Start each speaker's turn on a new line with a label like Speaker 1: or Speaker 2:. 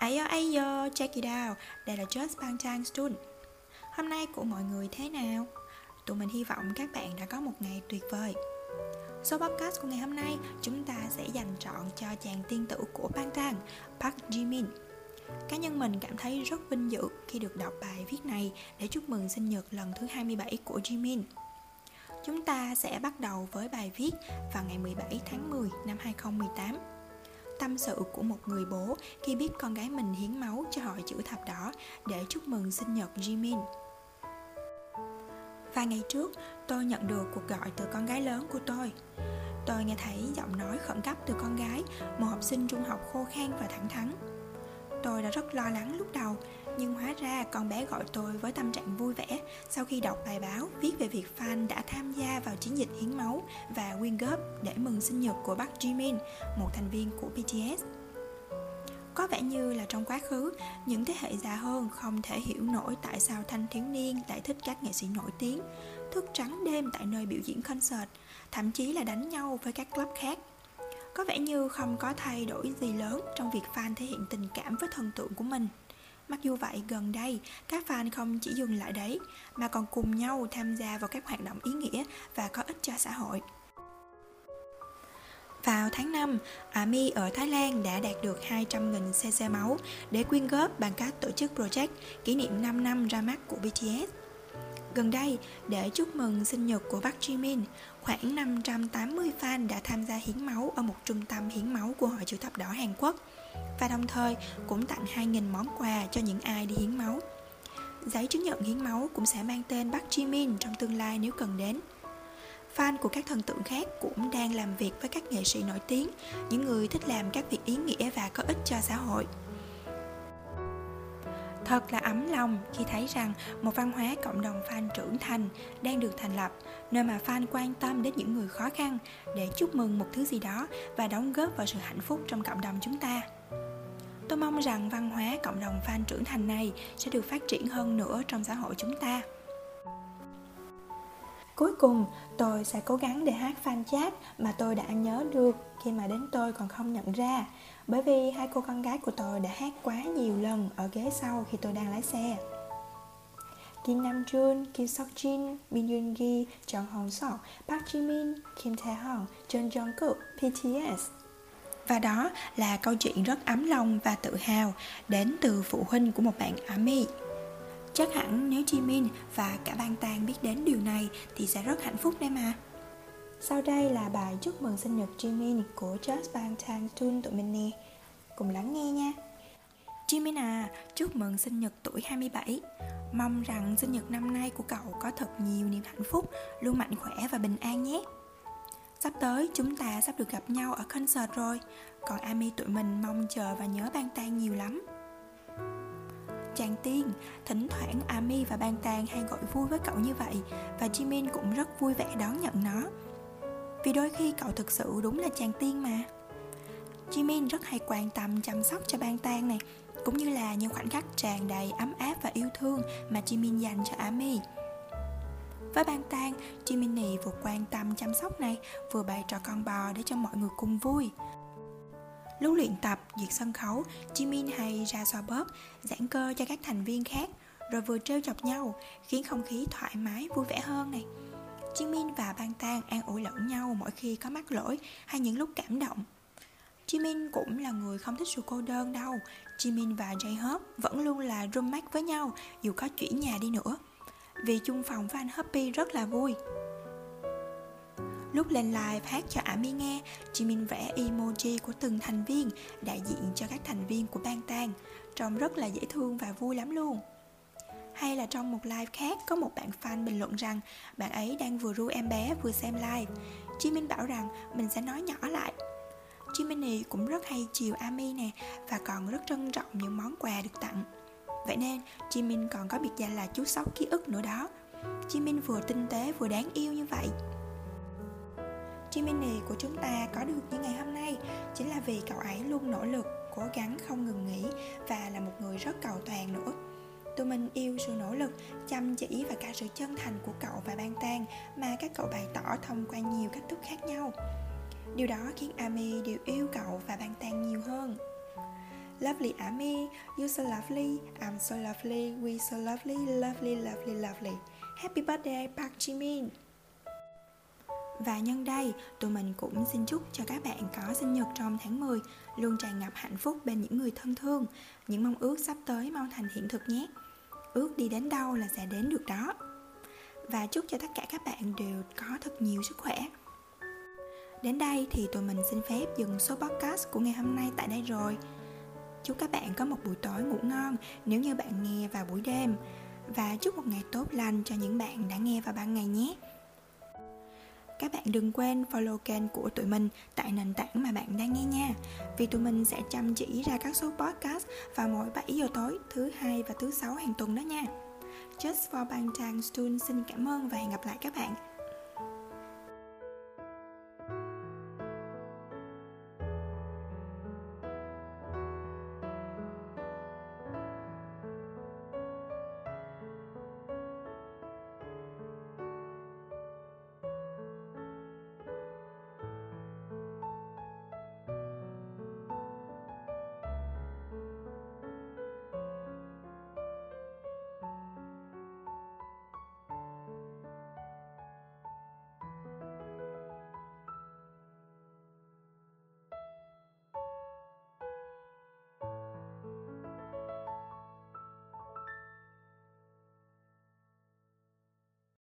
Speaker 1: Ayo ayo, check it out. Đây là Just Bangtan Stun Hôm nay của mọi người thế nào? Tụi mình hy vọng các bạn đã có một ngày tuyệt vời. Số podcast của ngày hôm nay chúng ta sẽ dành trọn cho chàng tiên tử của Bangtan, Park Jimin. Cá nhân mình cảm thấy rất vinh dự khi được đọc bài viết này để chúc mừng sinh nhật lần thứ 27 của Jimin. Chúng ta sẽ bắt đầu với bài viết vào ngày 17 tháng 10 năm 2018 tâm sự của một người bố khi biết con gái mình hiến máu cho hội chữ thập đỏ để chúc mừng sinh nhật Jimin. Vài ngày trước, tôi nhận được cuộc gọi từ con gái lớn của tôi. Tôi nghe thấy giọng nói khẩn cấp từ con gái, một học sinh trung học khô khan và thẳng thắn. Tôi đã rất lo lắng lúc đầu, nhưng hóa ra con bé gọi tôi với tâm trạng vui vẻ sau khi đọc bài báo viết về việc fan đã tham gia vào chiến dịch hiến máu và quyên góp để mừng sinh nhật của bác Jimin, một thành viên của BTS. Có vẻ như là trong quá khứ, những thế hệ già hơn không thể hiểu nổi tại sao thanh thiếu niên lại thích các nghệ sĩ nổi tiếng, thức trắng đêm tại nơi biểu diễn concert, thậm chí là đánh nhau với các club khác có vẻ như không có thay đổi gì lớn trong việc fan thể hiện tình cảm với thần tượng của mình. Mặc dù vậy, gần đây, các fan không chỉ dừng lại đấy, mà còn cùng nhau tham gia vào các hoạt động ý nghĩa và có ích cho xã hội. Vào tháng 5, ARMY ở Thái Lan đã đạt được 200.000 cc máu để quyên góp bằng cách tổ chức project kỷ niệm 5 năm ra mắt của BTS. Gần đây, để chúc mừng sinh nhật của Park Jimin, khoảng 580 fan đã tham gia hiến máu ở một trung tâm hiến máu của Hội chữ thập đỏ Hàn Quốc và đồng thời cũng tặng 2.000 món quà cho những ai đi hiến máu. Giấy chứng nhận hiến máu cũng sẽ mang tên Park Jimin trong tương lai nếu cần đến. Fan của các thần tượng khác cũng đang làm việc với các nghệ sĩ nổi tiếng, những người thích làm các việc ý nghĩa và có ích cho xã hội. Thật là ấm lòng khi thấy rằng một văn hóa cộng đồng fan trưởng thành đang được thành lập, nơi mà fan quan tâm đến những người khó khăn để chúc mừng một thứ gì đó và đóng góp vào sự hạnh phúc trong cộng đồng chúng ta. Tôi mong rằng văn hóa cộng đồng fan trưởng thành này sẽ được phát triển hơn nữa trong xã hội chúng ta. Cuối cùng, tôi sẽ cố gắng để hát fan chat mà tôi đã nhớ được khi mà đến tôi còn không nhận ra bởi vì hai cô con gái của tôi đã hát quá nhiều lần ở ghế sau khi tôi đang lái xe. Kim Nam Jun, Kim Seok Jin, Min Yoon Gi, Jung Hong Seok, Park Ji Min, Kim Tae Hong, Jung Jong Kook, BTS. Và đó là câu chuyện rất ấm lòng và tự hào đến từ phụ huynh của một bạn ARMY. Chắc hẳn nếu Jimin và cả bang tang biết đến điều này thì sẽ rất hạnh phúc đấy mà. Sau đây là bài chúc mừng sinh nhật Jimin của Just Bang Tang Tun tụi mình nè. Cùng lắng nghe nha. Jimin à, chúc mừng sinh nhật tuổi 27 Mong rằng sinh nhật năm nay của cậu có thật nhiều niềm hạnh phúc Luôn mạnh khỏe và bình an nhé. Sắp tới chúng ta sắp được gặp nhau ở concert rồi. Còn Ami tụi mình mong chờ và nhớ Bang Tan nhiều lắm. Chàng tiên, thỉnh thoảng Ami và Bang Tan hay gọi vui với cậu như vậy Và Jimin cũng rất vui vẻ đón nhận nó. Vì đôi khi cậu thực sự đúng là chàng tiên mà Jimin rất hay quan tâm chăm sóc cho Bang Tan này cũng như là những khoảnh khắc tràn đầy ấm áp và yêu thương mà Jimin dành cho Ami. Với Bang Tan, Jiminy vừa quan tâm chăm sóc này, vừa bày trò con bò để cho mọi người cùng vui. Lúc luyện tập, duyệt sân khấu, Jimin hay ra xoa bóp, giãn cơ cho các thành viên khác, rồi vừa trêu chọc nhau, khiến không khí thoải mái, vui vẻ hơn này. Jimin và Bang Tan an ủi lẫn nhau mỗi khi có mắc lỗi hay những lúc cảm động. Jimin cũng là người không thích sự cô đơn đâu. Jimin và J-Hope vẫn luôn là roommate với nhau dù có chuyển nhà đi nữa. Vì chung phòng với anh Happy rất là vui. Lúc lên live hát cho Ami nghe, Jimin vẽ emoji của từng thành viên đại diện cho các thành viên của bang tang Trông rất là dễ thương và vui lắm luôn hay là trong một live khác có một bạn fan bình luận rằng bạn ấy đang vừa ru em bé vừa xem live Jimin bảo rằng mình sẽ nói nhỏ lại Jiminy cũng rất hay chiều Ami nè và còn rất trân trọng những món quà được tặng. Vậy nên Jimin còn có biệt danh là chú sóc ký ức nữa đó. Jimin vừa tinh tế vừa đáng yêu như vậy. Jiminy của chúng ta có được như ngày hôm nay chính là vì cậu ấy luôn nỗ lực, cố gắng không ngừng nghỉ và là một người rất cầu toàn nữa. Tụi mình yêu sự nỗ lực, chăm chỉ và cả sự chân thành của cậu và Ban Tan mà các cậu bày tỏ thông qua nhiều cách thức khác nhau. Điều đó khiến Ami đều yêu cậu và Bang Tan nhiều hơn Lovely ami you so lovely, I'm so lovely, we so lovely, lovely, lovely, lovely. Happy birthday Park Jimin. Và nhân đây, tụi mình cũng xin chúc cho các bạn có sinh nhật trong tháng 10 luôn tràn ngập hạnh phúc bên những người thân thương. Những mong ước sắp tới mau thành hiện thực nhé. Ước đi đến đâu là sẽ đến được đó. Và chúc cho tất cả các bạn đều có thật nhiều sức khỏe. Đến đây thì tụi mình xin phép dừng số podcast của ngày hôm nay tại đây rồi. Chúc các bạn có một buổi tối ngủ ngon nếu như bạn nghe vào buổi đêm và chúc một ngày tốt lành cho những bạn đã nghe vào ban ngày nhé. Các bạn đừng quên follow kênh của tụi mình tại nền tảng mà bạn đang nghe nha. Vì tụi mình sẽ chăm chỉ ra các số podcast vào mỗi 7 giờ tối, thứ hai và thứ sáu hàng tuần đó nha. Just for Bangtan Stun xin cảm ơn và hẹn gặp lại các bạn.